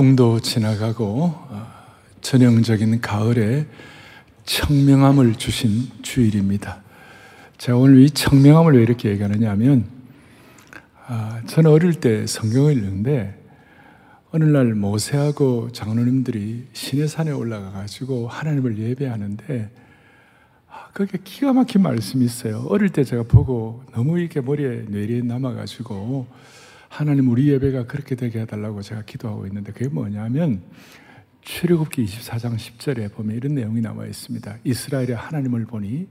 북풍도 지나가고 어, 전형적인 가을에 청명함을 주신 주일입니다. 제가 오늘 이 청명함을 왜 이렇게 얘기하느냐 하면 아, 저는 어릴 때 성경을 읽는데 어느 날 모세하고 장로님들이 시내산에 올라가 가지고 하나님을 예배하는데 아, 그게 기가 막힌 말씀이 있어요. 어릴 때 제가 보고 너무 이게 머리에 뇌리에 남아 가지고 하나님 우리 예배가 그렇게 되게 해달라고 제가 기도하고 있는데 그게 뭐냐면 출애굽기 24장 10절에 보면 이런 내용이 나와 있습니다. 이스라엘의 하나님을 보니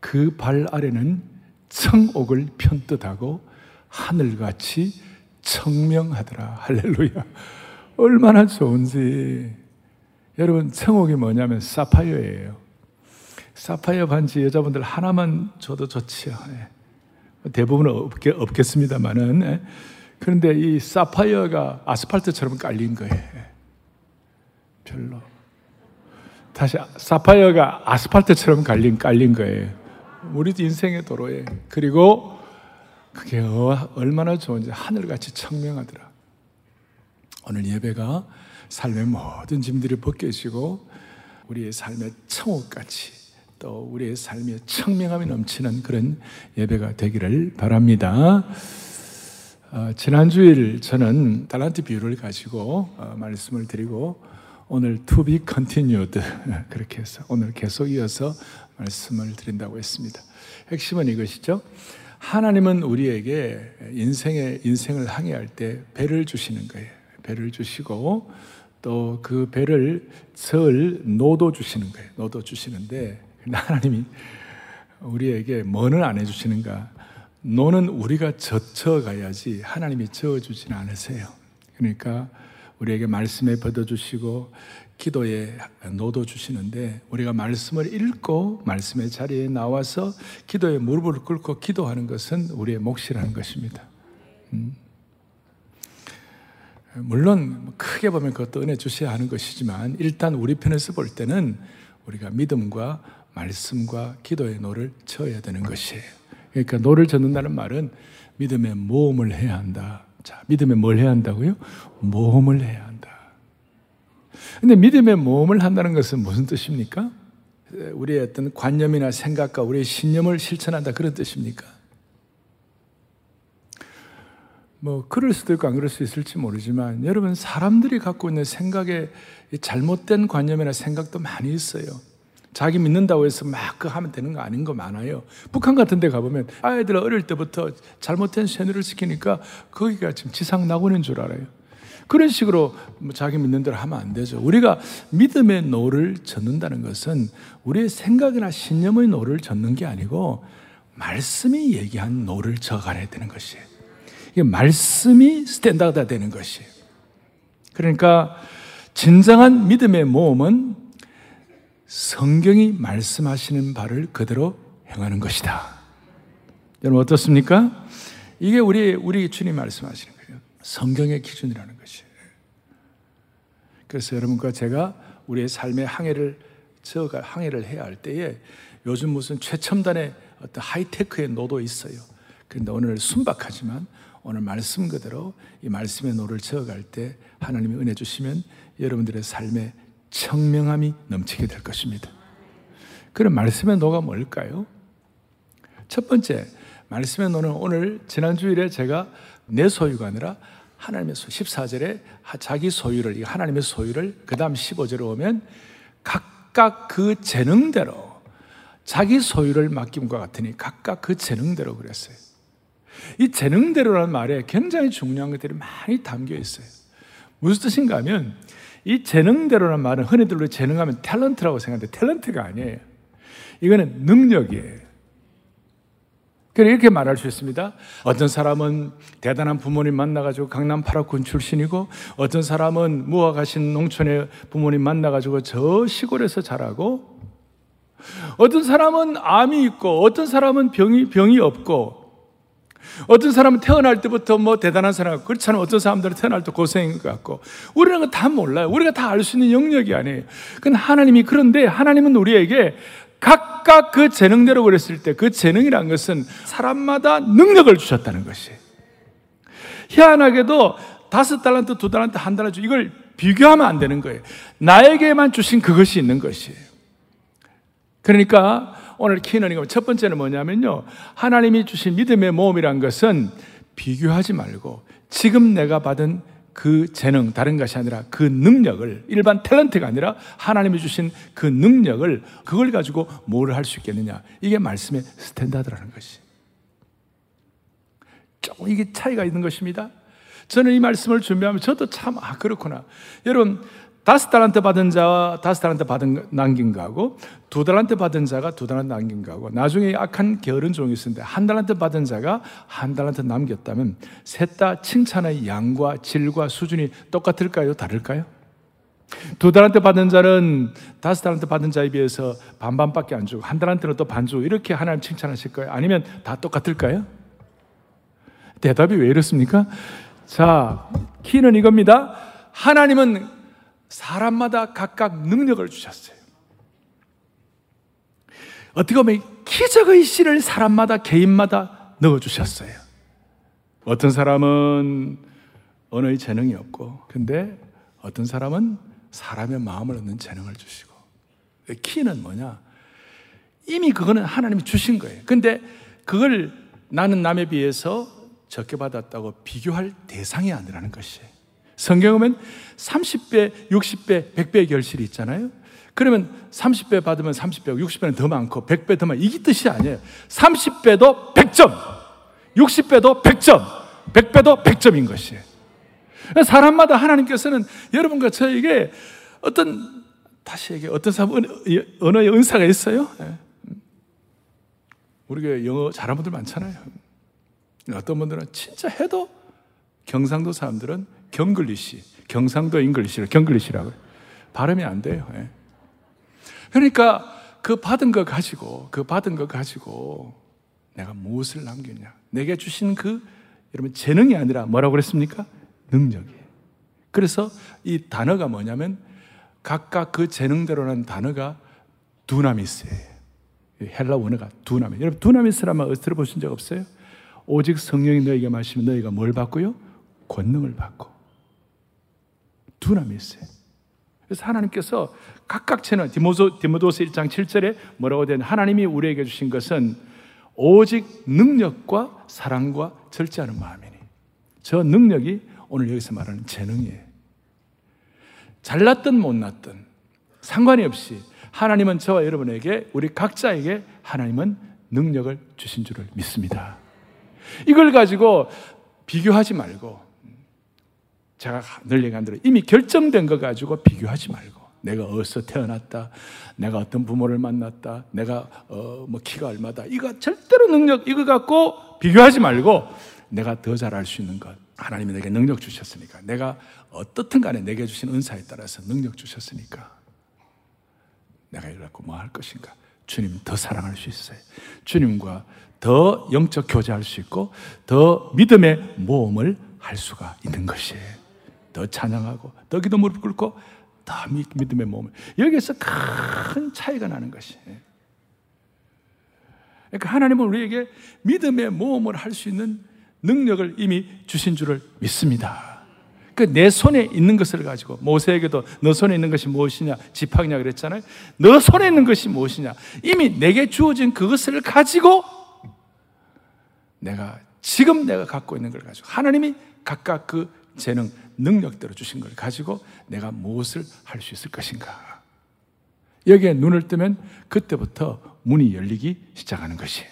그 발 아래는 청옥을 편뜻하고 하늘같이 청명하더라. 할렐루야. 얼마나 좋은지. 여러분, 청옥이 뭐냐면 사파이어예요. 사파이어 반지 여자분들 하나만 줘도 좋지요. 예. 대부분은 없겠, 없겠습니다만은. 예. 그런데 이 사파이어가 아스팔트처럼 깔린 거예요. 별로. 다시 사파이어가 아스팔트처럼 깔린, 깔린 거예요. 우리 인생의 도로에. 그리고 그게 얼마나 좋은지 하늘같이 청명하더라. 오늘 예배가 삶의 모든 짐들이 벗겨지고 우리의 삶의 청옥같이 또 우리의 삶의 청명함이 넘치는 그런 예배가 되기를 바랍니다. 어, 지난주일 저는 달란트 비유를 가지고 어, 말씀을 드리고 오늘 to be continued 그렇게 해서 오늘 계속 이어서 말씀을 드린다고 했습니다. 핵심은 이것이죠. 하나님은 우리에게 인생의 인생을 항해할 때 배를 주시는 거예요. 배를 주시고 또 그 배를 설 노도 주시는 거예요. 노도 주시는데 하나님이 우리에게 뭐는 안 해주시는가? 노는 우리가 젖혀 가야지 하나님이 저어 주지는 않으세요. 그러니까 우리에게 말씀에 받아 주시고 기도에 노도 주시는데 우리가 말씀을 읽고 말씀의 자리에 나와서 기도에 무릎을 꿇고 기도하는 것은 우리의 몫이라는 것입니다. 음. 물론 크게 보면 그것도 은혜 주셔야 하는 것이지만 일단 우리 편에서 볼 때는 우리가 믿음과 말씀과 기도의 노를 저어야 되는 것이에요. 그러니까 노를 젓는다는 말은 믿음의 모험을 해야 한다. 자, 믿음에 뭘 해야 한다고요? 모험을 해야 한다. 근데 믿음의 모험을 한다는 것은 무슨 뜻입니까? 우리의 어떤 관념이나 생각과 우리의 신념을 실천한다 그런 뜻입니까? 뭐 그럴 수도 있고 안 그럴 수 있을지 모르지만 여러분 사람들이 갖고 있는 생각에 잘못된 관념이나 생각도 많이 있어요. 자기 믿는다고 해서 막 그 하면 되는 거 아닌 거 많아요. 북한 같은 데 가보면 아이들 어릴 때부터 잘못된 세뇌를 시키니까 거기가 지금 지상 낙원인 줄 알아요. 그런 식으로 뭐 자기 믿는 대로 하면 안 되죠. 우리가 믿음의 노를 젓는다는 것은 우리의 생각이나 신념의 노를 젓는 게 아니고 말씀이 얘기한 노를 저어가야 되는 것이에요. 이게 말씀이 standard가 되는 것이에요. 그러니까 진정한 믿음의 모험은 성경이 말씀하시는 바를 그대로 행하는 것이다. 여러분 어떻습니까? 이게 우리 우리 주님 말씀하시는 거예요. 성경의 기준이라는 것이. 그래서 여러분과 제가 우리의 삶의 항해를 저가 항해를 해야 할 때에 요즘 무슨 최첨단의 어떤 하이테크의 노도 있어요. 그런데 오늘 순박하지만 오늘 말씀 그대로 이 말씀의 노를 저어갈 때 하나님이 은혜 주시면 여러분들의 삶의 청명함이 넘치게 될 것입니다. 그럼 말씀의 노가 뭘까요? 첫 번째, 말씀의 노는 오늘 지난주일에 제가 내 소유가 아니라 하나님의 소 14절에 자기 소유를, 하나님의 소유를, 그 다음 15절에 오면 각각 그 재능대로 자기 소유를 맡김과 같으니 각각 그 재능대로 그랬어요. 이 재능대로라는 말에 굉장히 중요한 것들이 많이 담겨 있어요. 무슨 뜻인가 하면 이 재능대로라는 말은 흔히들 우리 재능하면 탤런트라고 생각하는데 탤런트가 아니에요. 이거는 능력이에요. 그래 이렇게 말할 수 있습니다. 어떤 사람은 대단한 부모님 만나가지고 강남 8학군 출신이고, 어떤 사람은 무화 가신 농촌의 부모님 만나가지고 저 시골에서 자라고, 어떤 사람은 암이 있고, 어떤 사람은 병이 병이 없고, 어떤 사람은 태어날 때부터 뭐 대단한 사람 같고 그렇지 않으면 어떤 사람들은 태어날 때 고생인 것 같고 우리는 다 몰라요. 우리가 다 알 수 있는 영역이 아니에요. 그건 하나님이 그런데 하나님은 우리에게 각각 그 재능대로 그랬을 때 그 재능이란 것은 사람마다 능력을 주셨다는 것이에요. 희한하게도 다섯 달란트, 두 달란트, 한 달란트 이걸 비교하면 안 되는 거예요. 나에게만 주신 그것이 있는 것이에요. 그러니까 오늘 key는 첫 번째는 뭐냐면요. 하나님이 주신 믿음의 모험이란 것은 비교하지 말고 지금 내가 받은 그 재능, 다른 것이 아니라 그 능력을, 일반 talent가 아니라 하나님이 주신 그 능력을, 그걸 가지고 뭘할수 있겠느냐. 이게 말씀의 standard라는 것이. 조금 이게 차이가 있는 것입니다. 저는 이 말씀을 준비하면 저도 참, 아, 그렇구나. 여러분, 다섯 달란트 받은 자와 다섯 달란트 받은 남긴 거하고 두 달란트 받은 자가 두 달란트 남긴 거하고 나중에 악한 게으른 종이 있었는데 한 달란트 받은 자가 한 달란트 남겼다면 셋 다 칭찬의 양과 질과 수준이 똑같을까요? 다를까요? 두 달란트 받은 자는 다섯 달란트 받은 자에 비해서 반반밖에 안 주고 한 달란트는 또 반 주고 이렇게 하나님 칭찬하실 거예요? 아니면 다 똑같을까요? 대답이 왜 이렇습니까? 자, 키는 이겁니다. 하나님은 사람마다 각각 능력을 주셨어요. 어떻게 보면 기적의 씨를 사람마다 개인마다 넣어 주셨어요. 어떤 사람은 언어의 재능이 없고, 근데 어떤 사람은 사람의 마음을 얻는 재능을 주시고, 키는 뭐냐? 이미 그거는 하나님이 주신 거예요. 근데 그걸 나는 남에 비해서 적게 받았다고 비교할 대상이 아니라는 것이에요. 성경 보면 30배, 60배, 100배의 결실이 있잖아요. 그러면 30배 받으면 30배, 60배는 더 많고 100배 더 많고 이게 뜻이 아니에요. 30배도 100점, 60배도 100점, 100배도 100점인 것이에요. 사람마다 하나님께서는 여러분과 저에게 어떤 다시 얘기해 어떤 사람 언어의 은사가 있어요. 예. 우리가 영어 잘하는 분들 많잖아요. 어떤 분들은 진짜 해도 경상도 사람들은 경글리시, 경상도 English를 경글리시라고 발음이 안 돼요. 예. 그러니까 그 받은 거 가지고 그 받은 거 가지고 내가 무엇을 남겼냐? 내게 주신 그 여러분 재능이 아니라 뭐라고 그랬습니까? 능력이에요. 그래서 이 단어가 뭐냐면 각각 그 재능대로라는 단어가 두나미스예요. 헬라 원어가 두나미스. 여러분 두나미스라면 들어보신 적 없어요? 오직 성령이 너에게 마시면 너희가 뭘 받고요? 권능을 받고. 두나미 있어요. 그래서 하나님께서 각각 채는 디모도, 디모도서 1장 7절에 뭐라고 된 하나님이 우리에게 주신 것은 오직 능력과 사랑과 절제하는 마음이니 저 능력이 오늘 여기서 말하는 재능이에요. 잘났든 못났든 상관이 없이 하나님은 저와 여러분에게 우리 각자에게 하나님은 능력을 주신 줄을 믿습니다. 이걸 가지고 비교하지 말고 제가 늘 얘기한 대로 이미 결정된 거 가지고 비교하지 말고 내가 어디서 태어났다, 내가 어떤 부모를 만났다, 내가 어, 뭐 키가 얼마다 이거 절대로 능력 이거 갖고 비교하지 말고 내가 더 잘할 수 있는 것 하나님이 내게 능력 주셨으니까 내가 어떻든 간에 내게 주신 은사에 따라서 능력 주셨으니까 내가 이걸 갖고 뭐 할 것인가? 주님 더 사랑할 수 있어요. 주님과 더 영적 교제할 수 있고 더 믿음의 모험을 할 수가 있는 것이에요 더 찬양하고 더 기도 무릎 꿇고 더 믿음의 몸을 여기에서 큰 차이가 나는 것이. 그러니까 하나님은 우리에게 믿음의 모험을 할 수 있는 능력을 이미 주신 줄을 믿습니다. 그내 손에 있는 것을 가지고 모세에게도 너 손에 있는 것이 무엇이냐 지팡이냐 그랬잖아요. 너 손에 있는 것이 무엇이냐 이미 내게 주어진 그것을 가지고 내가 지금 내가 갖고 있는 걸 가지고 하나님이 각각 그 재능 능력대로 주신 걸 가지고 내가 무엇을 할 수 있을 것인가. 여기에 눈을 뜨면 그때부터 문이 열리기 시작하는 것이에요.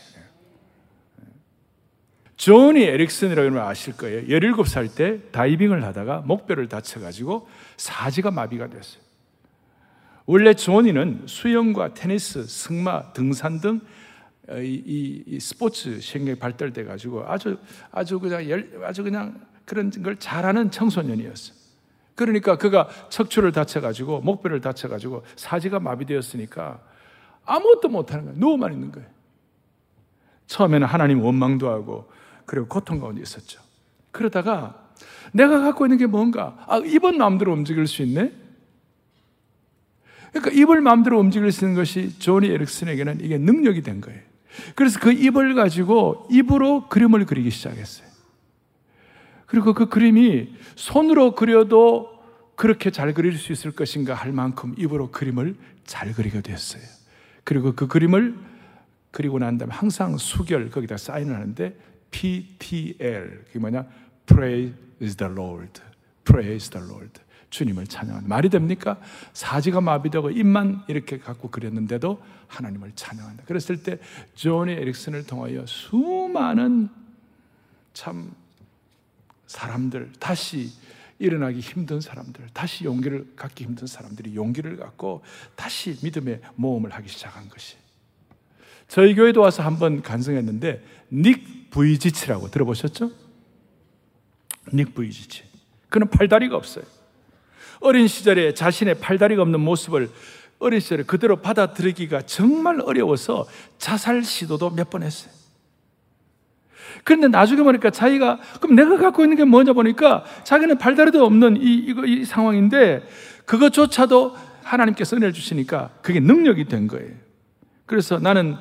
조니 에릭슨이라고 하면 아실 거예요. 17살 때 다이빙을 하다가 목뼈를 다쳐가지고 사지가 마비가 됐어요. 원래 조니는 수영과 테니스, 승마, 등산 등 이, 이, 이 스포츠 생각이 발달돼 가지고 아주 아주 그냥 열, 아주 그냥 그런 걸 잘하는 청소년이었어. 그러니까 그가 척추를 다쳐가지고 목뼈를 다쳐가지고 사지가 마비되었으니까 아무것도 못하는 거예요. 누워만 있는 거예요. 처음에는 하나님 원망도 하고 그리고 고통 가운데 있었죠. 그러다가 내가 갖고 있는 게 뭔가 아 입은 마음대로 움직일 수 있네. 그러니까 입을 마음대로 움직일 수 있는 것이 조니 에릭슨에게는 이게 능력이 된 거예요. 그래서 그 입을 가지고 입으로 그림을 그리기 시작했어요. 그리고 그 그림이 손으로 그려도 그렇게 잘 그릴 수 있을 것인가 할 만큼 입으로 그림을 잘 그리게 됐어요. 그리고 그 그림을 그리고 난 다음에 항상 수결 거기다 사인을 하는데 PTL 그게 뭐냐? Praise the Lord. Praise the Lord. 주님을 찬양하는 말이 됩니까? 사지가 마비되고 입만 이렇게 갖고 그렸는데도 하나님을 찬양한다. 그랬을 때 조니 에릭슨을 통하여 수많은 참 사람들 다시 일어나기 힘든 사람들, 다시 용기를 갖기 힘든 사람들이 용기를 갖고 다시 믿음의 모험을 하기 시작한 것이. 저희 교회도 와서 한번 간증했는데 닉 부이지치라고 들어보셨죠? 닉 부이지치. 그는 팔다리가 없어요. 어린 시절에 자신의 팔다리가 없는 모습을 어린 시절에 그대로 받아들이기가 정말 어려워서 자살 시도도 몇 번 했어요. 그런데 나중에 보니까 자기가 그럼 내가 갖고 있는 게 뭐냐 보니까 자기는 발다리도 없는 이, 이거, 이 상황인데 그것조차도 하나님께서 은혜를 주시니까 그게 능력이 된 거예요. 그래서 나는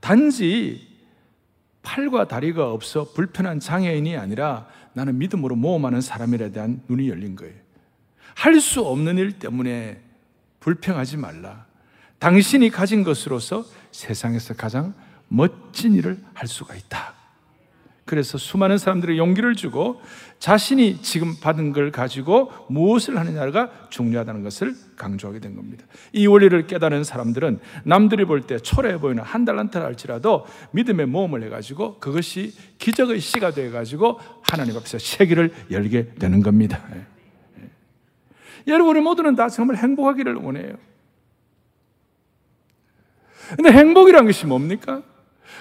단지 팔과 다리가 없어 불편한 장애인이 아니라 나는 믿음으로 모험하는 사람이라 대한 눈이 열린 거예요. 할 수 없는 일 때문에 불평하지 말라. 당신이 가진 것으로서 세상에서 가장 멋진 일을 할 수가 있다. 그래서 수많은 사람들의 용기를 주고 자신이 지금 받은 걸 가지고 무엇을 하느냐가 중요하다는 것을 강조하게 된 겁니다. 이 원리를 깨달은 사람들은 남들이 볼 때 초라해 보이는 한 달란트를 할지라도 믿음의 모험을 해가지고 그것이 기적의 씨가 돼가지고 하나님 앞에서 세계를 열게 되는 겁니다. 여러분, 우리 모두는 다 정말 행복하기를 원해요. 근데 행복이란 것이 뭡니까?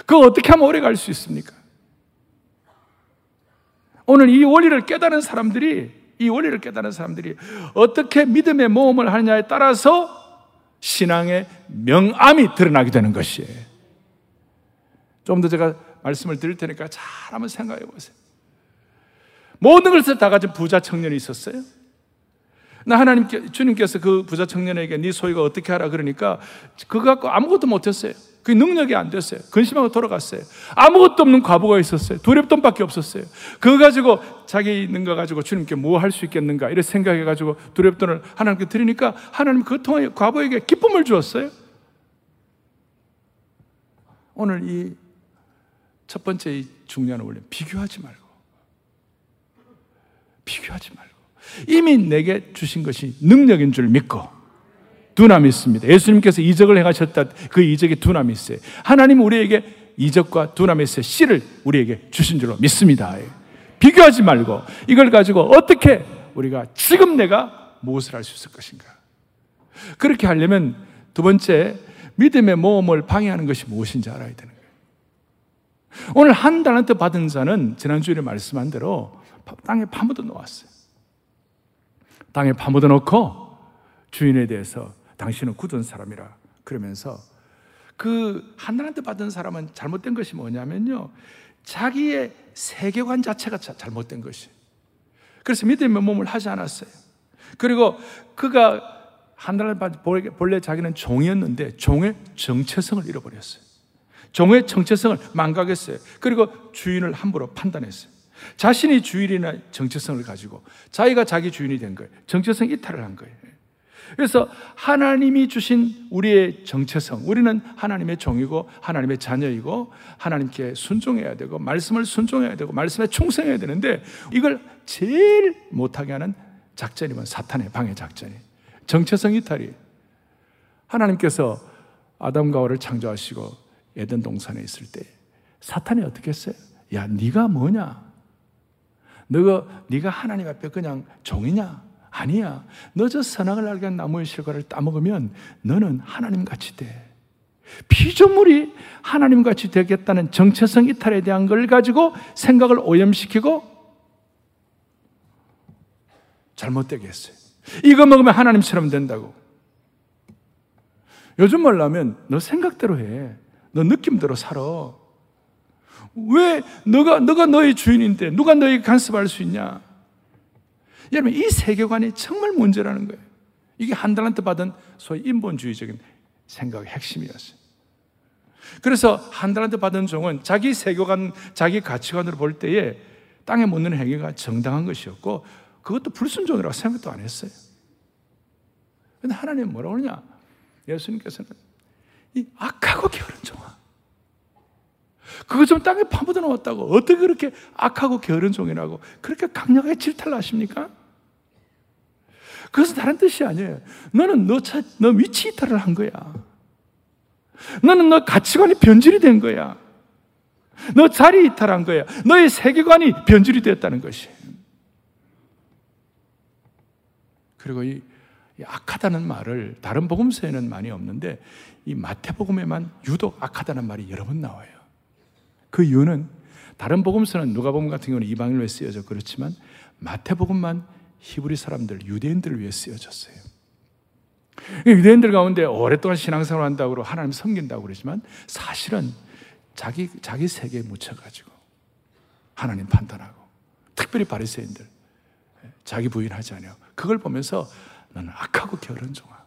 그거 어떻게 하면 오래 갈 수 있습니까? 오늘 이 원리를 깨달은 사람들이 이 원리를 깨달은 사람들이 어떻게 믿음의 모험을 하느냐에 따라서 신앙의 명암이 드러나게 되는 것이에요. 좀 더 제가 말씀을 드릴 테니까 잘 한번 생각해 보세요. 모든 것을 다 가진 부자 청년이 있었어요. 나 하나님께 주님께서 그 부자 청년에게 네 소유가 어떻게 하라 그러니까 그거 갖고 아무것도 못했어요. 그 능력이 안 됐어요. 근심하고 돌아갔어요. 아무것도 없는 과부가 있었어요. 두렵돈밖에 없었어요. 그거 가지고 자기 있는 거 가지고 주님께 뭐 할 수 있겠는가 이렇게 생각해 가지고 두렵돈을 하나님께 드리니까 하나님 그 통하여 과부에게 기쁨을 주었어요. 오늘 이 첫 번째 이 중요한 원리 비교하지 말고 비교하지 말고 이미 내게 주신 것이 능력인 줄 믿고 있습니다. 예수님께서 이적을 행하셨다. 그 두남이 있어요. 하나님 우리에게 이적과 두남의 씨를 우리에게 주신 줄로 믿습니다. 비교하지 말고 이걸 가지고 어떻게 우리가 지금 내가 무엇을 할 수 있을 것인가. 그렇게 하려면 두 번째 믿음의 모험을 방해하는 것이 무엇인지 알아야 되는 거예요. 오늘 한 달란트 받은 자는 지난주에 말씀한 대로 땅에 파묻어 놓았어요. 땅에 파묻어 놓고 주인에 대해서 당신은 굳은 사람이라 그러면서 그 하나님한테 받은 사람은 잘못된 것이 뭐냐면요. 자기의 세계관 자체가 잘못된 것이. 그래서 믿음의 몸을 하지 않았어요. 그리고 그가 하나님 본래 자기는 종이었는데 종의 정체성을 잃어버렸어요. 종의 정체성을 망각했어요. 그리고 주인을 함부로 판단했어요. 자신이 주인이나 정체성을 가지고 자기가 자기 주인이 된 거예요. 정체성 이탈을 한 거예요. 그래서 하나님이 주신 우리의 정체성, 우리는 하나님의 종이고 하나님의 자녀이고 하나님께 순종해야 되고 말씀을 순종해야 되고 말씀에 충성해야 되는데 이걸 제일 못하게 하는 작전이면 사탄의 방해 작전이 정체성 이탈이 하나님께서 아담과 하와를 창조하시고 에덴 동산에 있을 때 사탄이 어떻게 했어요? 야, 네가 뭐냐? 너가 네가 하나님 앞에 그냥 종이냐? 아니야. 너 저 선악을 알게 한 나무의 실과를 따먹으면 너는 하나님 같이 돼. 피조물이 하나님 같이 되겠다는 정체성 이탈에 대한 걸 가지고 생각을 오염시키고 잘못되게 했어요. 이거 먹으면 하나님처럼 된다고. 요즘 말라면 너 생각대로 해. 너 느낌대로 살아. 왜 너가 너가 너의 주인인데 누가 너에게 간섭할 수 있냐? 여러분 이 세계관이 정말 문제라는 거예요. 이게 한 달란트 받은 소위 인본주의적인 생각의 핵심이었어요. 그래서 한 달란트 받은 종은 자기 세계관, 자기 가치관으로 볼 때에 땅에 묻는 행위가 정당한 것이었고 그것도 불순종이라고 생각도 안 했어요. 근데 하나님 뭐라고 그러냐? 예수님께서는 이 악하고 게으른 종아. 그거 좀 땅에 파묻어 놓았다고 어떻게 그렇게 악하고 게으른 종이라고 그렇게 강력하게 질타를 하십니까? 그것은 다른 뜻이 아니에요. 너는 너, 차, 너 위치 이탈을 한 거야. 너는 너 가치관이 변질이 된 거야. 너 자리 이탈한 거야. 너의 세계관이 변질이 됐다는 것이. 그리고 이, 이 악하다는 말을 다른 복음서에는 많이 없는데 이 마태복음에만 유독 악하다는 말이 여러 번 나와요. 그 이유는 다른 복음서는 누가복음 같은 경우는 이방인로 쓰여져 그렇지만 마태복음만 히브리 사람들 유대인들을 위해 쓰여졌어요. 유대인들 가운데 오랫동안 신앙생활 한다고 하나님 섬긴다고 그러지만 사실은 자기 자기 세계에 묻혀가지고 하나님 판단하고 특별히 바리새인들 자기 부인하지 않아요. 그걸 보면서 너는 악하고 게으른 종아.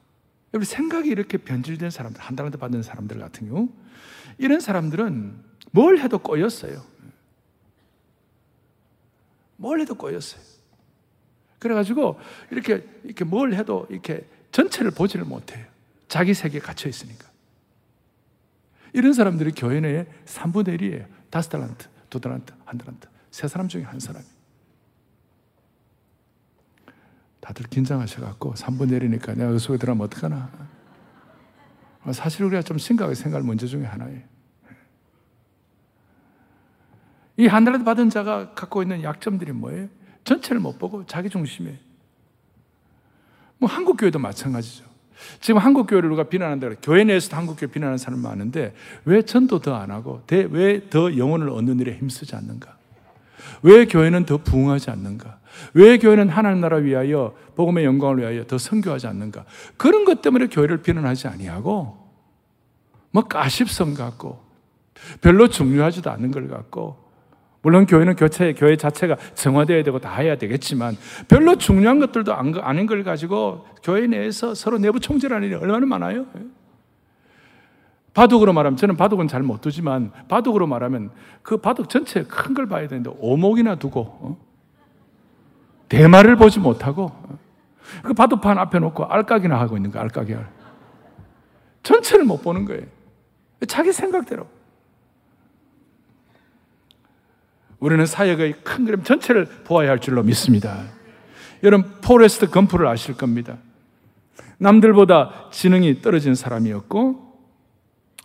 여러분 생각이 이렇게 변질된 사람들, 한 달한테 받는 사람들 같은 경우 이런 사람들은 뭘 해도 꼬였어요. 뭘 해도 꼬였어요. 그래가지고 이렇게 이렇게 뭘 해도 이렇게 전체를 보지를 못해요. 자기 세계에 갇혀 있으니까. 이런 사람들이 교회 내에 3분의 1이에요. 다섯 달란트, 두 달란트, 한 달란트. 세 사람 중에 한 사람이. 다들 긴장하셔갖고 3분의 1이니까 내가 그 속에 들어가면 어떡하나. 사실 우리가 좀 심각하게 생각할 문제 중에 하나예요. 이 하늘에서 받은 자가 갖고 있는 약점들이 뭐예요? 전체를 못 보고 자기 중심에. 뭐 한국 교회도 마찬가지죠. 지금 한국 교회를 누가 비난한다 그래. 교회 내에서도 한국 교회 비난하는 사람 많은데 왜 전도 더 안 하고 왜 더 영혼을 얻는 일에 힘쓰지 않는가? 왜 교회는 더 부흥하지 않는가? 왜 교회는 하나님 나라 위하여 복음의 영광을 위하여 더 선교하지 않는가? 그런 것 때문에 교회를 비난하지 아니하고 뭐 가십성 갖고 별로 중요하지도 않은 걸 갖고 물론 교회는 교체, 교회 자체가 정화되어야 되고 다 해야 되겠지만 별로 중요한 것들도 아닌 걸 가지고 교회 내에서 서로 내부 총질하는 일이 얼마나 많아요? 바둑으로 말하면 저는 바둑은 잘 못 두지만 바둑으로 말하면 그 바둑 전체 큰 걸 봐야 되는데 오목이나 두고 어? 대마를 보지 못하고 어? 그 바둑판 앞에 놓고 알까기나 하고 있는 거 알까기 알. 전체를 못 보는 거예요. 자기 생각대로. 우리는 사역의 큰 그림 전체를 보아야 할 줄로 믿습니다. 여러분, 포레스트 검프를 아실 겁니다. 남들보다 지능이 떨어진 사람이었고,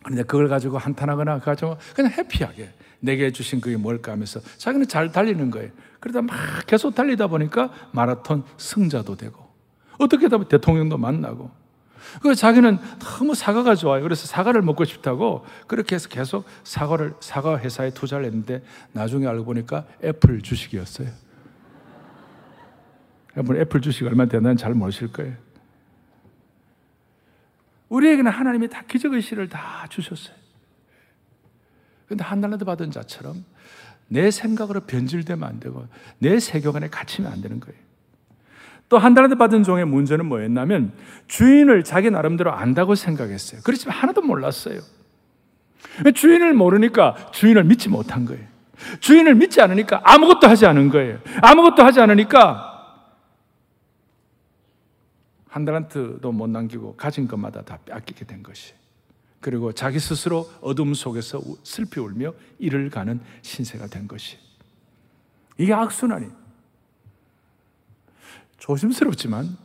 그런데 그걸 가지고 한탄하거나 가지고 그냥 happy하게 내게 주신 그게 뭘까 하면서 자기는 잘 달리는 거예요. 그러다 막 계속 달리다 보니까 마라톤 승자도 되고, 어떻게 하다 대통령도 만나고, 그 자기는 너무 사과가 좋아요. 그래서 사과를 먹고 싶다고 그렇게 해서 계속 사과를 사과 회사에 투자를 했는데 나중에 알고 보니까 애플 주식이었어요. 여러분 애플 주식 얼마 되나는 잘 모르실 거예요. 우리에게는 하나님이 다 기적의 시를 다 주셨어요. 근데 한 달라도 받은 자처럼 내 생각으로 변질되면 안 되고 내 세계관에 갇히면 안 되는 거예요. 또 한 달한테 받은 종의 문제는 뭐였냐면 주인을 자기 나름대로 안다고 생각했어요. 그렇지만 하나도 몰랐어요. 주인을 모르니까 주인을 믿지 못한 거예요. 주인을 믿지 않으니까 아무것도 하지 않은 거예요. 아무것도 하지 않으니까 한 달란트도 못 남기고 가진 것마다 다 빼앗기게 된 것이. 그리고 자기 스스로 어둠 속에서 슬피 울며 이를 가는 신세가 된 것이. 이게 악순환이. 조심스럽지만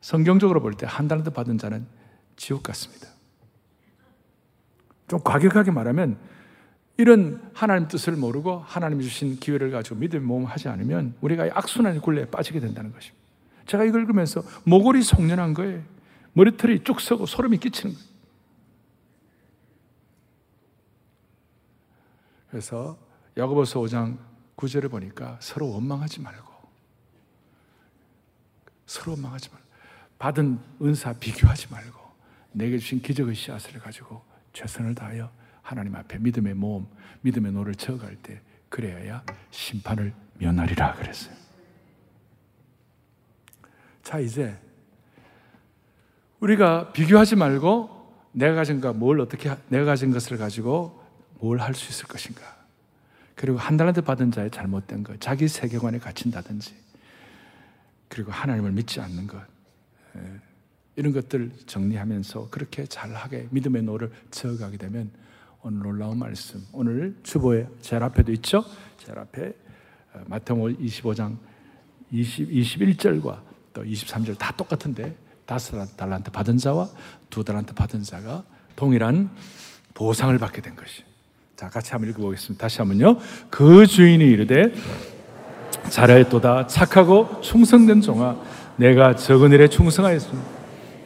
성경적으로 볼 때 한 달란트 받은 자는 지옥 같습니다. 좀 과격하게 말하면 이런 하나님 뜻을 모르고 하나님 주신 기회를 가지고 믿음의 모험 하지 않으면 우리가 악순환의 굴레에 빠지게 된다는 것입니다. 제가 이걸 읽으면서 모골이 송년한 거예요. 머리털이 쭉 서고 소름이 끼치는 거예요. 그래서 야고보서 5장 9절을 보니까 서로 원망하지 말고 서로 망하지 말고 받은 은사 비교하지 말고 내게 주신 기적의 씨앗을 가지고 최선을 다하여 하나님 앞에 믿음의 모험, 믿음의 노를 저어갈 때 그래야 심판을 면하리라 그랬어요. 자 이제 우리가 비교하지 말고 내가 가진 것뭘 어떻게 내가 가진 것을 가지고 뭘 할 수 있을 것인가? 그리고 한 달란트 받은 자의 잘못된 것, 자기 세계관에 갇힌다든지, 그리고 하나님을 믿지 않는 것, 예, 이런 것들 정리하면서 그렇게 잘하게 믿음의 노를 저어가게 되면 오늘 놀라운 말씀, 오늘 주보에 제일 앞에도 있죠? 제일 앞에 어, 마태복음 25장 20, 21절과 또 23절 다 똑같은데 다섯 달란트 받은 자와 두 달란트 받은 자가 동일한 보상을 받게 된 것이. 자, 같이 한번 읽어보겠습니다. 다시 한번요. 그 주인이 이르되 잘하였도다 착하고 충성된 종아 내가 적은 일에 충성하였습니다.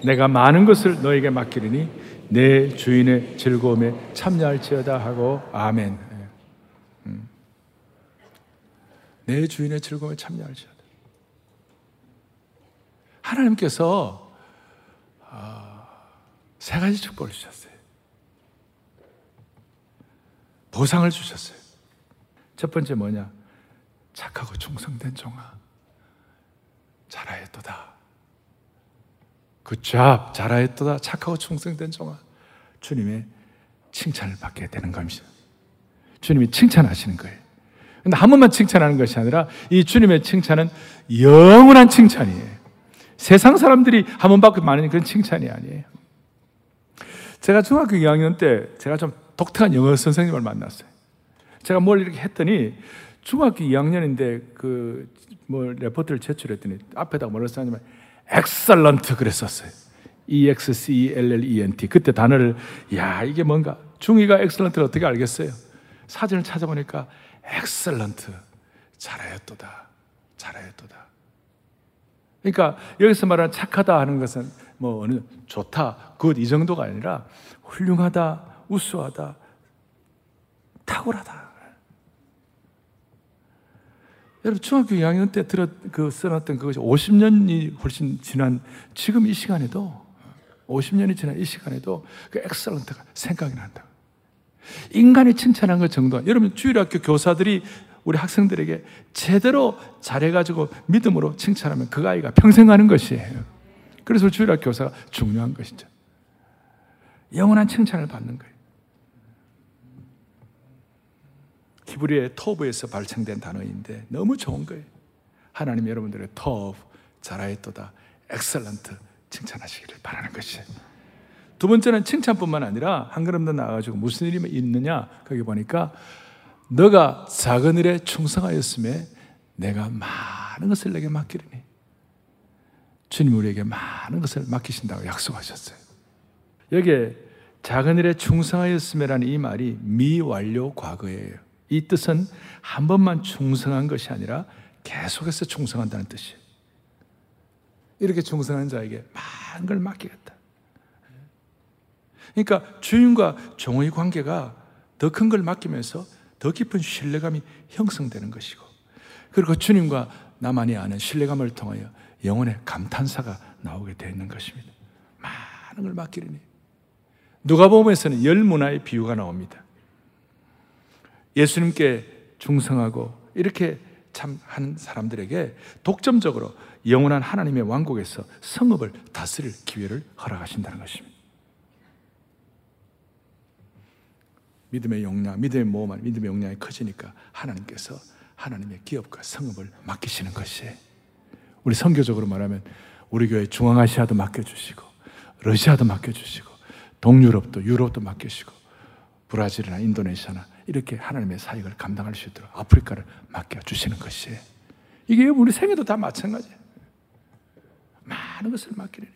내가 많은 것을 너에게 맡기리니 내 주인의 즐거움에 참여할지어다 하고 아멘. 예. 음. 내 주인의 즐거움에 참여할지어다. 하나님께서 아, 세 가지 축복을 주셨어요. 보상을 주셨어요. 첫 번째 뭐냐? 착하고 충성된 종아. 잘하였도다. 굿잡, 잘하였도다. 착하고 충성된 종아. 주님의 칭찬을 받게 되는 겁니다. 주님이 칭찬하시는 거예요. 근데 한 번만 칭찬하는 것이 아니라 이 주님의 칭찬은 영원한 칭찬이에요. 세상 사람들이 한 번 받고 많은 그런 칭찬이 아니에요. 제가 중학교 2학년 때 제가 좀 독특한 영어 선생님을 만났어요. 제가 뭘 이렇게 했더니 중학교 2학년인데 그 뭐 레포트를 제출했더니 앞에다가 뭐라 썼냐면 excellent 그랬었어요. E X C E L L E N T 그때 단어를 야 이게 뭔가 중이가 excellent를 어떻게 알겠어요? 사전을 찾아보니까 excellent 잘하였도다 잘하였도다. 그러니까 여기서 말하는 착하다 하는 것은 뭐 어느 좋다 good 이 정도가 아니라 훌륭하다 우수하다, 탁월하다. 여러분 중학교 2학년 때 들었 그 써놨던 그것이 50년이 훨씬 지난 지금 이 시간에도 50년이 지난 이 시간에도 그 excellent가 생각이 난다. 인간이 칭찬한 것 정도. 여러분 주일학교 교사들이 우리 학생들에게 제대로 잘해가지고 믿음으로 칭찬하면 그 아이가 평생 가는 것이에요. 그래서 주일학교 교사가 중요한 것이죠. 영원한 칭찬을 받는 거예요. 히브리의 터브에서 발생된 단어인데 너무 좋은 거예요. 하나님 여러분들의 터브, 잘하였도다, excellent 칭찬하시기를 바라는 것이에요. 두 번째는 칭찬뿐만 아니라 한 걸음 더 나아가지고 무슨 일이 있느냐 거기 보니까 너가 작은 일에 충성하였음에 내가 많은 것을 내게 맡기리니 주님 우리에게 많은 것을 맡기신다고 약속하셨어요. 여기에 작은 일에 충성하였음이라는 이 말이 미완료 과거예요. 이 뜻은 한 번만 충성한 것이 아니라 계속해서 충성한다는 뜻이에요. 이렇게 충성한 자에게 많은 걸 맡기겠다. 그러니까 주인과 종의 관계가 더 큰 걸 맡기면서 더 깊은 신뢰감이 형성되는 것이고, 그리고 주님과 나만이 아는 신뢰감을 통하여 영혼의 감탄사가 나오게 되는 것입니다. 많은 걸 맡기려니. 누가복음에서는 열 문화의 비유가 나옵니다. 예수님께 중성하고 이렇게 참 한 사람들에게 독점적으로 영원한 하나님의 왕국에서 성읍을 다스릴 기회를 허락하신다는 것입니다. 믿음의 용량, 믿음의 모험, 믿음의 용량이 커지니까 하나님께서 하나님의 기업과 성읍을 맡기시는 것이에요. 우리 선교적으로 말하면 우리 교회 중앙아시아도 맡겨주시고 러시아도 맡겨주시고 동유럽도 유럽도 맡기시고 브라질이나 인도네시아나 이렇게 하나님의 사역을 감당할 수 있도록 아프리카를 맡겨주시는 것이에요. 이게 우리 생애도 다 마찬가지예요. 많은 것을 맡기려니.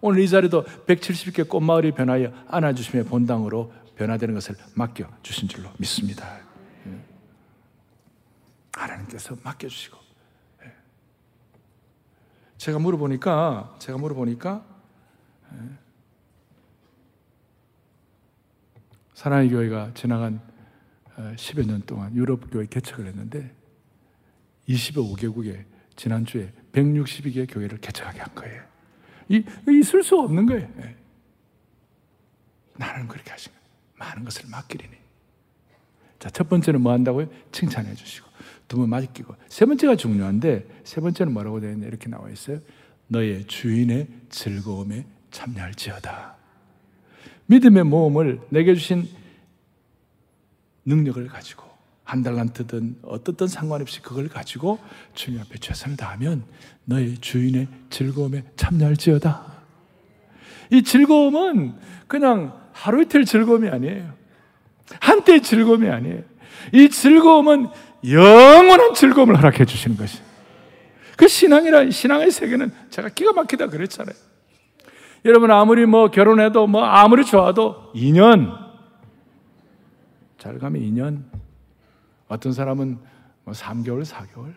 오늘 이 자리도 170개 꽃마을이 변하여 안아주심의 본당으로 변화되는 것을 맡겨주신 줄로 믿습니다. 예. 하나님께서 맡겨주시고. 예. 제가 물어보니까, 제가 물어보니까, 예. 사랑의 교회가 지나간 10여 어, 년 동안 유럽 교회 개척을 했는데 25개국에 지난주에 162개 교회를 개척하게 한 거예요. 이, 있을 수 없는 거예요. 네. 나는 그렇게 하신 거예요. 많은 것을 맡기리니. 자, 첫 번째는 뭐 한다고요? 칭찬해 주시고. 두 번 맡기고. 세 번째가 중요한데, 세 번째는 뭐라고 되어 있냐? 이렇게 나와 있어요. 너의 주인의 즐거움에 참여할지어다. 믿음의 모험을 내게 주신 능력을 가지고 한 달란트든 어떻든 상관없이 그걸 가지고 주님 앞에 최선을 다하면 너의 주인의 즐거움에 참여할지어다. 이 즐거움은 그냥 하루 이틀 즐거움이 아니에요. 한때의 즐거움이 아니에요. 이 즐거움은 영원한 즐거움을 허락해 주시는 것이. 그 신앙이라 신앙의 세계는 제가 기가 막히다 그랬잖아요. 여러분 아무리 뭐 결혼해도 뭐 아무리 좋아도 2년 잘 가면 2년 어떤 사람은 뭐 3개월, 4개월.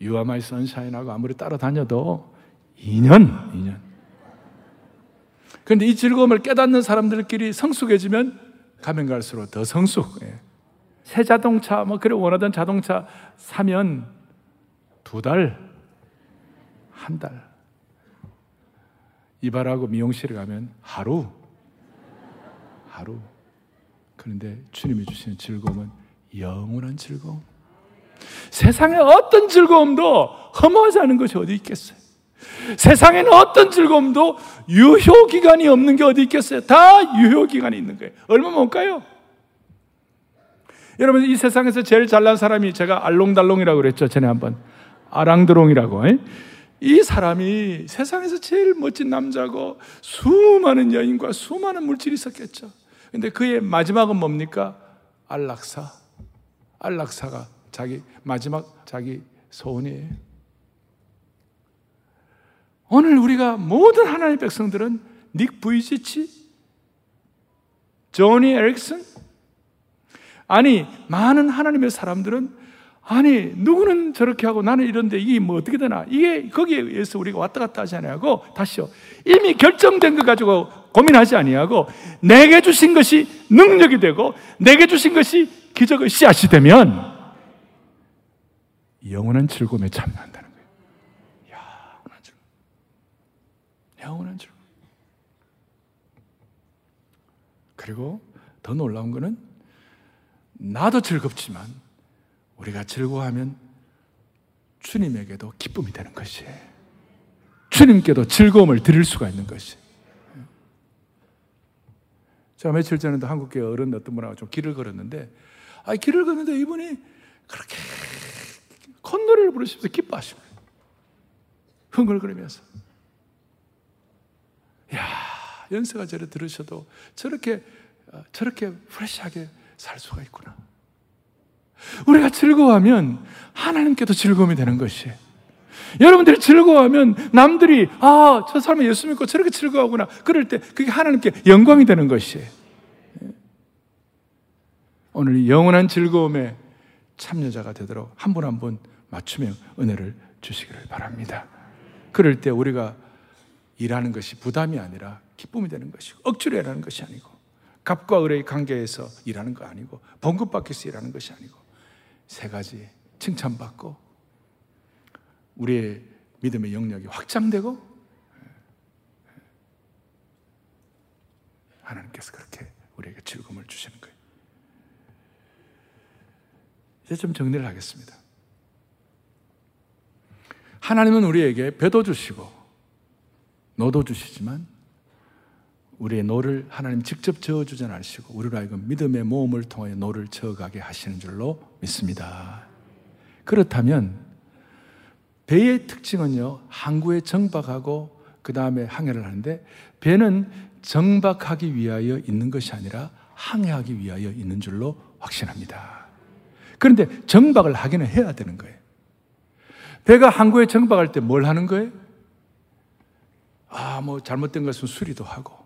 유아마이 선샤인하고 아무리 따라다녀도 2년, 2년. 그런데 이 즐거움을 깨닫는 사람들끼리 성숙해지면 가면 갈수록 더 성숙. 예. 새 자동차, 뭐, 그래 원하던 자동차 사면 두 달, 한 달. 이발하고 미용실에 가면 하루, 하루. 그런데 주님이 주시는 즐거움은 영원한 즐거움. 세상의 어떤 즐거움도 허무하지 않은 것이 어디 있겠어요? 세상에는 어떤 즐거움도 유효 기간이 없는 게 어디 있겠어요? 다 유효 기간이 있는 거예요. 얼마 못 가요? 여러분 이 세상에서 제일 잘난 사람이 제가 알롱달롱이라고 그랬죠. 전에 한번 아랑드롱이라고. 이 사람이 세상에서 제일 멋진 남자고 수많은 여인과 수많은 물질이 있었겠죠. 근데 그의 마지막은 뭡니까? 안락사. 안락사가 자기 마지막 자기 소원이에요. 오늘 우리가 모든 하나님의 백성들은 닉 부이지치, 조니 에릭슨, 아니 많은 하나님의 사람들은 아니 누구는 저렇게 하고 나는 이런데 이게 뭐 어떻게 되나 이게 거기에 의해서 우리가 왔다 갔다 하지 아니하고 다시요 이미 결정된 것 가지고 고민하지 아니하고 내게 주신 것이 능력이 되고 내게 주신 것이 기적의 씨앗이 되면 영원한 즐거움에 참여한다는 거예요. 영원한 즐거움. 영원한 즐거움. 그리고 더 놀라운 거는 나도 즐겁지만 우리가 즐거워하면 주님에게도 기쁨이 되는 것이에요. 주님께도 즐거움을 드릴 수가 있는 것이. 제가 며칠 전에도 한국계 어른 어떤 분하고 좀 길을 걸었는데, 아, 길을 걷는데 이분이 그렇게 콧노래를 부르시면서 기뻐하시고, 흥얼거리면서. 야 연세가 저래 들으셔도 저렇게, 어, 저렇게 프레시하게 살 수가 있구나. 우리가 즐거워하면 하나님께도 즐거움이 되는 것이에요. 여러분들이 즐거워하면 남들이 아, 저 사람은 예수 믿고 저렇게 즐거워하구나. 그럴 때 그게 하나님께 영광이 되는 것이에요. 오늘 영원한 즐거움에 참여자가 되도록 한 분 한 분 맞춤형 은혜를 주시기를 바랍니다. 그럴 때 우리가 일하는 것이 부담이 아니라 기쁨이 되는 것이고 억지로 일하는 것이 아니고 갑과 을의 관계에서 일하는 거 아니고 봉급받기 위해서 일하는 것이 아니고 세 가지 칭찬받고 우리의 믿음의 영역이 확장되고 하나님께서 그렇게 우리에게 즐거움을 주시는 거예요. 이제 좀 정리를 하겠습니다. 하나님은 우리에게 배도 주시고 노도 주시지만 우리의 노를 하나님 직접 저어주지 않으시고 우리로 하여금 믿음의 모험을 통하여 노를 저어가게 하시는 줄로 믿습니다. 그렇다면 배의 특징은요 항구에 정박하고 그 다음에 항해를 하는데 배는 정박하기 위하여 있는 것이 아니라 항해하기 위하여 있는 줄로 확신합니다. 그런데 정박을 하기는 해야 되는 거예요. 배가 항구에 정박할 때 뭘 하는 거예요? 아, 뭐 잘못된 것은 수리도 하고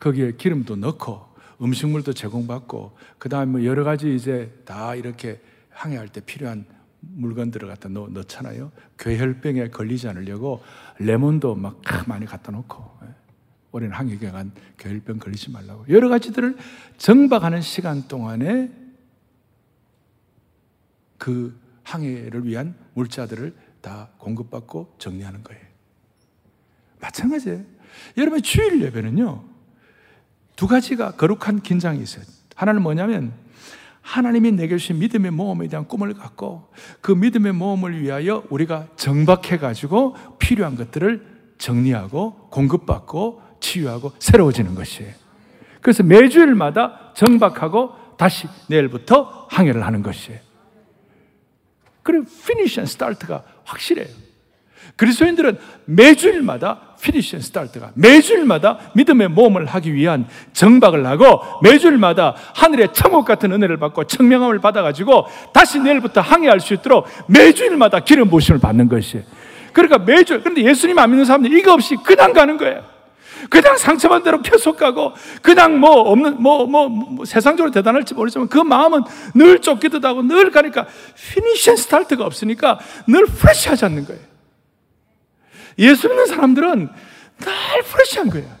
거기에 기름도 넣고 음식물도 제공받고 그 다음에 뭐 여러 가지 이제 다 이렇게 항해할 때 필요한 물건들을 갖다 넣, 넣잖아요. 괴혈병에 걸리지 않으려고 레몬도 막 많이 갖다 놓고 예. 올해는 항해 기간 괴혈병 걸리지 말라고 여러 가지들을 정박하는 시간 동안에 그 항해를 위한 물자들을 다 공급받고 정리하는 거예요. 마찬가지예요. 여러분 주일 예배는요. 두 가지가 거룩한 긴장이 있어요. 하나는 뭐냐면 하나님이 내게 주신 믿음의 모험에 대한 꿈을 갖고 그 믿음의 모험을 위하여 우리가 정박해 가지고 필요한 것들을 정리하고 공급받고 치유하고 새로워지는 것이에요. 그래서 매주일마다 정박하고 다시 내일부터 항해를 하는 것이에요. 그리고 finish and start가 확실해요. 그리스도인들은 매주일마다 finish and start가 매주일마다 믿음의 모험을 하기 위한 정박을 하고 매주일마다 하늘의 천국 같은 은혜를 받고 청명함을 받아가지고 다시 내일부터 항해할 수 있도록 매주일마다 기름 부으심을 받는 것이에요. 그러니까 매주 그런데 예수님 안 믿는 사람들 이거 없이 그냥 가는 거예요. 그냥 상처 난 대로 계속 가고 그냥 뭐 없는 뭐, 뭐, 뭐 세상적으로 대단할지 모르지만 그 마음은 늘 쫓기듯 하고 늘 가니까 finish start가 없으니까 늘 fresh하지 않는 거예요. 예수 믿는 사람들은 늘 fresh한 거예요.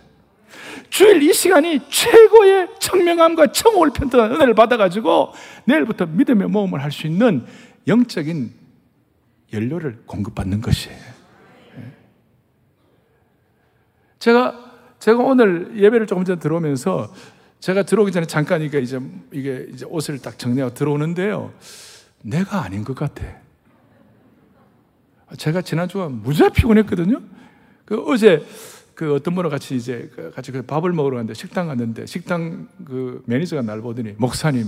주일 이 시간이 최고의 청명함과 청호를 편안한 은혜를 받아가지고 내일부터 믿음의 모험을 할 수 있는 영적인 연료를 공급받는 것이에요. 제가 제가 오늘 예배를 조금 전에 들어오면서 제가 들어오기 전에 잠깐 이게 이제 이게 이제 옷을 딱 정리하고 들어오는데요. 내가 아닌 것 같아. 제가 지난주가 무지하 피곤했거든요. 그 어제 그 어떤 분과 같이 이제 그 같이 그 밥을 먹으러 갔는데 식당 갔는데 식당 그 매니저가 날 보더니 목사님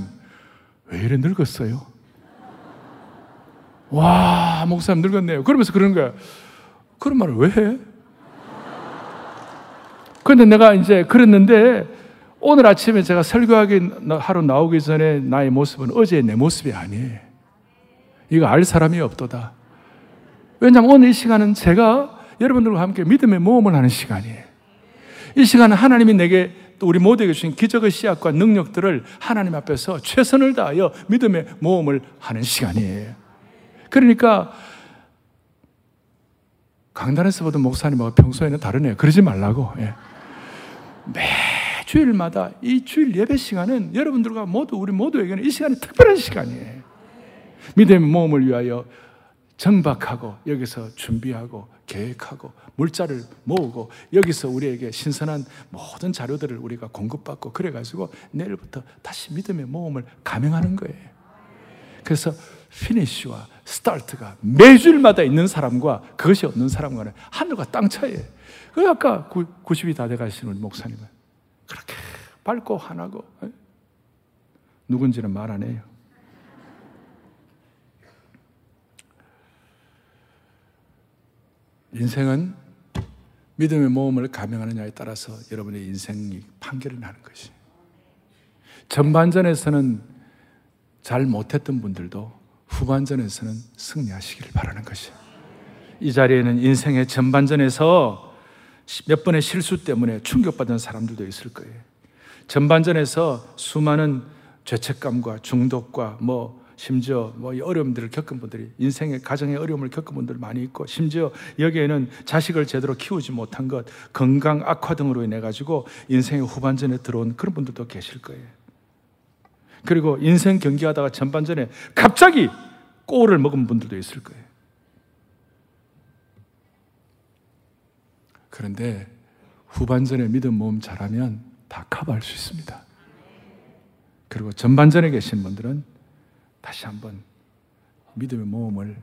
왜 이래 늙었어요? 와 목사님 늙었네요. 그러면서 그러는 거야. 그런 말을 왜 해? 그런데 내가 이제 그랬는데 오늘 아침에 제가 설교하기 하러 나오기 전에 나의 모습은 어제의 내 모습이 아니에요. 이거 알 사람이 없도다. 왜냐하면 오늘 이 시간은 제가 여러분들과 함께 믿음의 모험을 하는 시간이에요. 이 시간은 하나님이 내게 또 우리 모두에게 주신 기적의 씨앗과 능력들을 하나님 앞에서 최선을 다하여 믿음의 모험을 하는 시간이에요. 그러니까 강단에서 보던 목사님하고 평소에는 다르네요. 그러지 말라고. 예. 매 주일마다 이 주일 예배 시간은 여러분들과 모두 우리 모두에게는 이 시간이 특별한 시간이에요. 믿음의 모험을 위하여 정박하고 여기서 준비하고 계획하고 물자를 모으고 여기서 우리에게 신선한 모든 자료들을 우리가 공급받고 그래가지고 내일부터 다시 믿음의 모험을 감행하는 거예요. 그래서 피니쉬와 스타트가 매주일마다 있는 사람과 그것이 없는 사람과는 하늘과 땅 차이예요. 그 아까 90이 다 돼가시는 목사님은 그렇게 밝고 환하고 누군지는 말 안 해요. 인생은 믿음의 모험을 감행하느냐에 따라서 여러분의 인생이 판결을 나는 것이. 전반전에서는 잘 못했던 분들도 후반전에서는 승리하시기를 바라는 것이. 이 자리에는 인생의 전반전에서 몇 번의 실수 때문에 충격받은 사람들도 있을 거예요. 전반전에서 수많은 죄책감과 중독과 뭐 심지어 뭐 어려움들을 겪은 분들이 인생의 가정의 어려움을 겪은 분들 많이 있고 심지어 여기에는 자식을 제대로 키우지 못한 것, 건강 악화 등으로 인해 가지고 인생의 후반전에 들어온 그런 분들도 계실 거예요. 그리고 인생 경기하다가 전반전에 갑자기 꼬를 먹은 분들도 있을 거예요. 그런데 후반전에 믿음 모험 잘하면 다 커버할 수 있습니다. 그리고 전반전에 계신 분들은 다시 한번 믿음의 모험을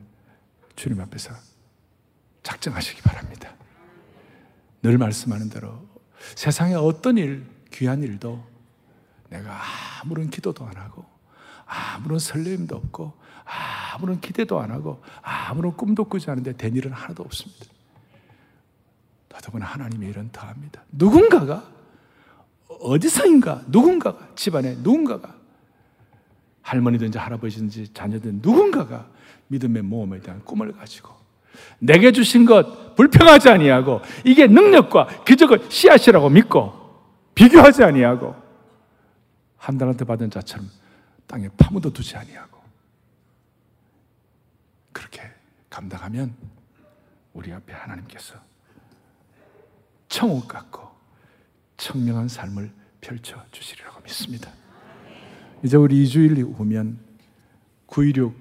주님 앞에서 작정하시기 바랍니다. 늘 말씀하는 대로 세상에 어떤 일, 귀한 일도 내가 아무런 기도도 안 하고 아무런 설렘도 없고 아무런 기대도 안 하고 아무런 꿈도 꾸지 않은데 된 일은 하나도 없습니다. 더더구나 하나님의 일은 더합니다. 누군가가 어디서인가 누군가가 집안에 누군가가 할머니든지 할아버지든지 자녀든 누군가가 믿음의 모험에 대한 꿈을 가지고 내게 주신 것 불평하지 아니하고 이게 능력과 기적을 씨앗이라고 믿고 비교하지 아니하고 한달한테 받은 자처럼 땅에 파묻어 두지 아니하고 그렇게 감당하면 우리 앞에 하나님께서 청옥 같고 청명한 삶을 펼쳐 주시리라고 믿습니다. 이제 우리 2주일 후면 916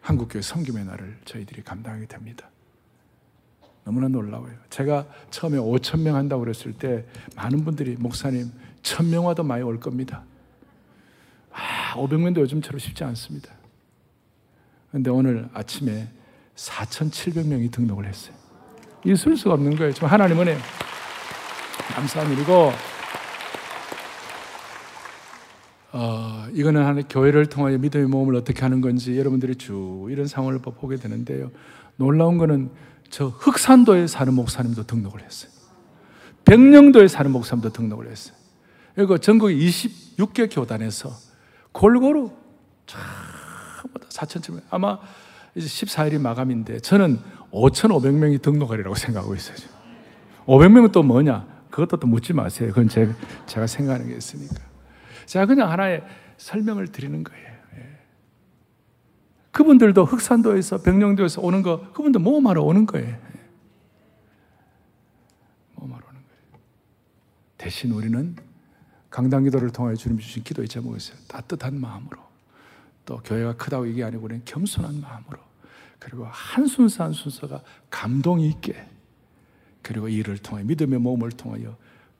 한국교회 성김의 날을 저희들이 감당하게 됩니다. 너무나 놀라워요. 제가 처음에 5천 명 한다고 그랬을 때 많은 분들이 목사님 1명 와도 많이 올 겁니다. 아, 500명도 요즘처럼 쉽지 않습니다. 그런데 오늘 아침에 4,700명이 등록을 했어요. 있을 수가 없는 거예요. 지금 하나님은 감사한 일이고 어, 이거는 하나의 교회를 통하여 믿음의 모험을 어떻게 하는 건지 여러분들이 주 이런 상황을 보게 되는데요. 놀라운 거는 저 흑산도에 사는 목사님도 등록을 했어요. 백령도에 사는 목사님도 등록을 했어요. 그리고 전국 26개 교단에서 골고루 전부 다 4천쯤 아마 이제 14일이 마감인데 저는 5,500명이 등록하리라고 생각하고 있어요. 500명은 또 뭐냐? 그것도 또 묻지 마세요. 그건 제가, 제가 생각하는 게 있으니까. 제가 그냥 하나의 설명을 드리는 거예요. 예. 그분들도 흑산도에서 백령도에서 오는 거, 그분도 모험하러 오는 거예요. 예. 모험하러 오는 거예요. 대신 우리는 강단 기도를 통하여 주님 주신 기도의 있어요. 따뜻한 마음으로. 또 교회가 크다고 이게 아니고 우리는 겸손한 마음으로. 그리고 한 순서 한 순서가 감동이 있게 그리고 이를 통해 믿음의 몸을 통하여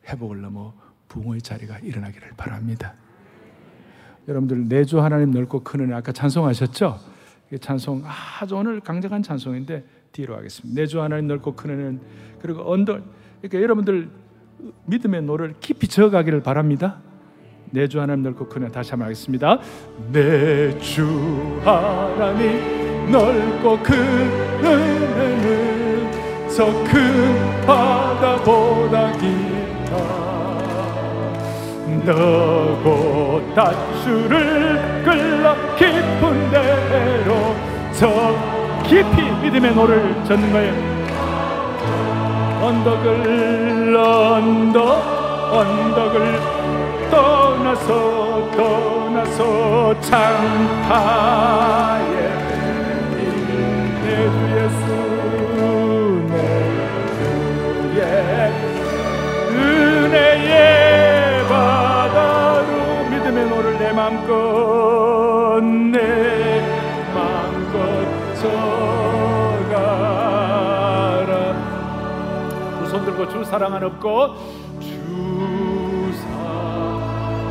회복을 넘어 부흥의 자리가 일어나기를 바랍니다. 여러분들 내주 하나님 넓고 큰 은혜 아까 찬송하셨죠? 찬송 아주 오늘 강력한 찬송인데 뒤로 하겠습니다. 내주 하나님 넓고 큰 은혜는 그리고 언덕 그러니까 여러분들 믿음의 노를 깊이 저어가기를 바랍니다. 내주 하나님 넓고 큰 은혜 다시 한번 하겠습니다. 내주 하나님 넓고 큰 은혜는 저 큰 바다보다 깊다 너 곧 닻줄을 끌러 깊은 데로 저 깊이 믿음의 노를 젓는 거예요 언덕을 언덕 언덕을 떠나서 떠나서 창파에 내주 예수 내 은혜의 맘껏 내 맘껏 저가라. 두 손 들고 주 사랑 안 없고 주 사랑.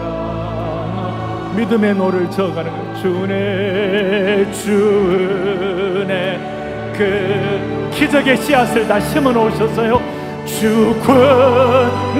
믿음의 노를 저가는 주네 주네. 그 기적의 씨앗을 다 심어 놓으셨어요. 주권을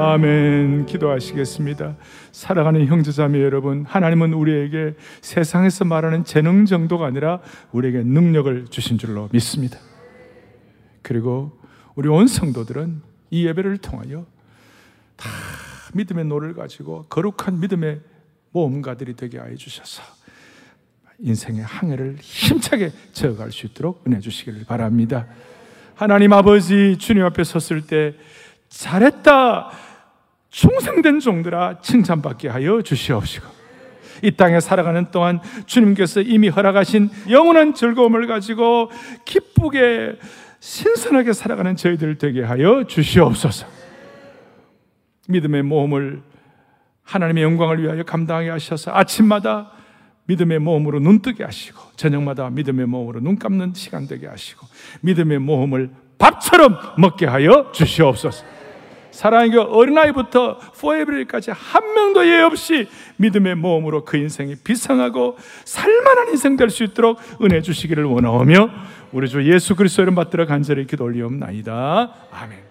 아멘. 기도하시겠습니다. 사랑하는 형제자매 여러분 하나님은 우리에게 세상에서 말하는 재능 정도가 아니라 우리에게 능력을 주신 줄로 믿습니다. 그리고 우리 온 성도들은 이 예배를 통하여 다 믿음의 노를 가지고 거룩한 믿음의 모험가들이 되게 하여 주셔서 인생의 항해를 힘차게 저어갈 수 있도록 은혜 주시기를 바랍니다. 하나님 아버지 주님 앞에 섰을 때 잘했다 충성된 종들아 칭찬받게 하여 주시옵시고 이 땅에 살아가는 동안 주님께서 이미 허락하신 영원한 즐거움을 가지고 기쁘게 신선하게 살아가는 저희들 되게 하여 주시옵소서. 믿음의 모험을 하나님의 영광을 위하여 감당하게 하셔서 아침마다 믿음의 모험으로 눈뜨게 하시고 저녁마다 믿음의 모험으로 눈 감는 시간 되게 하시고 믿음의 모험을 밥처럼 먹게 하여 주시옵소서. 사랑의 교 어린아이부터 포에브리까지 한 명도 예 없이 믿음의 모험으로 그 인생이 비상하고 살만한 인생 될 수 있도록 은혜 주시기를 원하오며 우리 주 예수 그리스도 이름 받들어 간절히 기도 올리옵나이다. 아멘.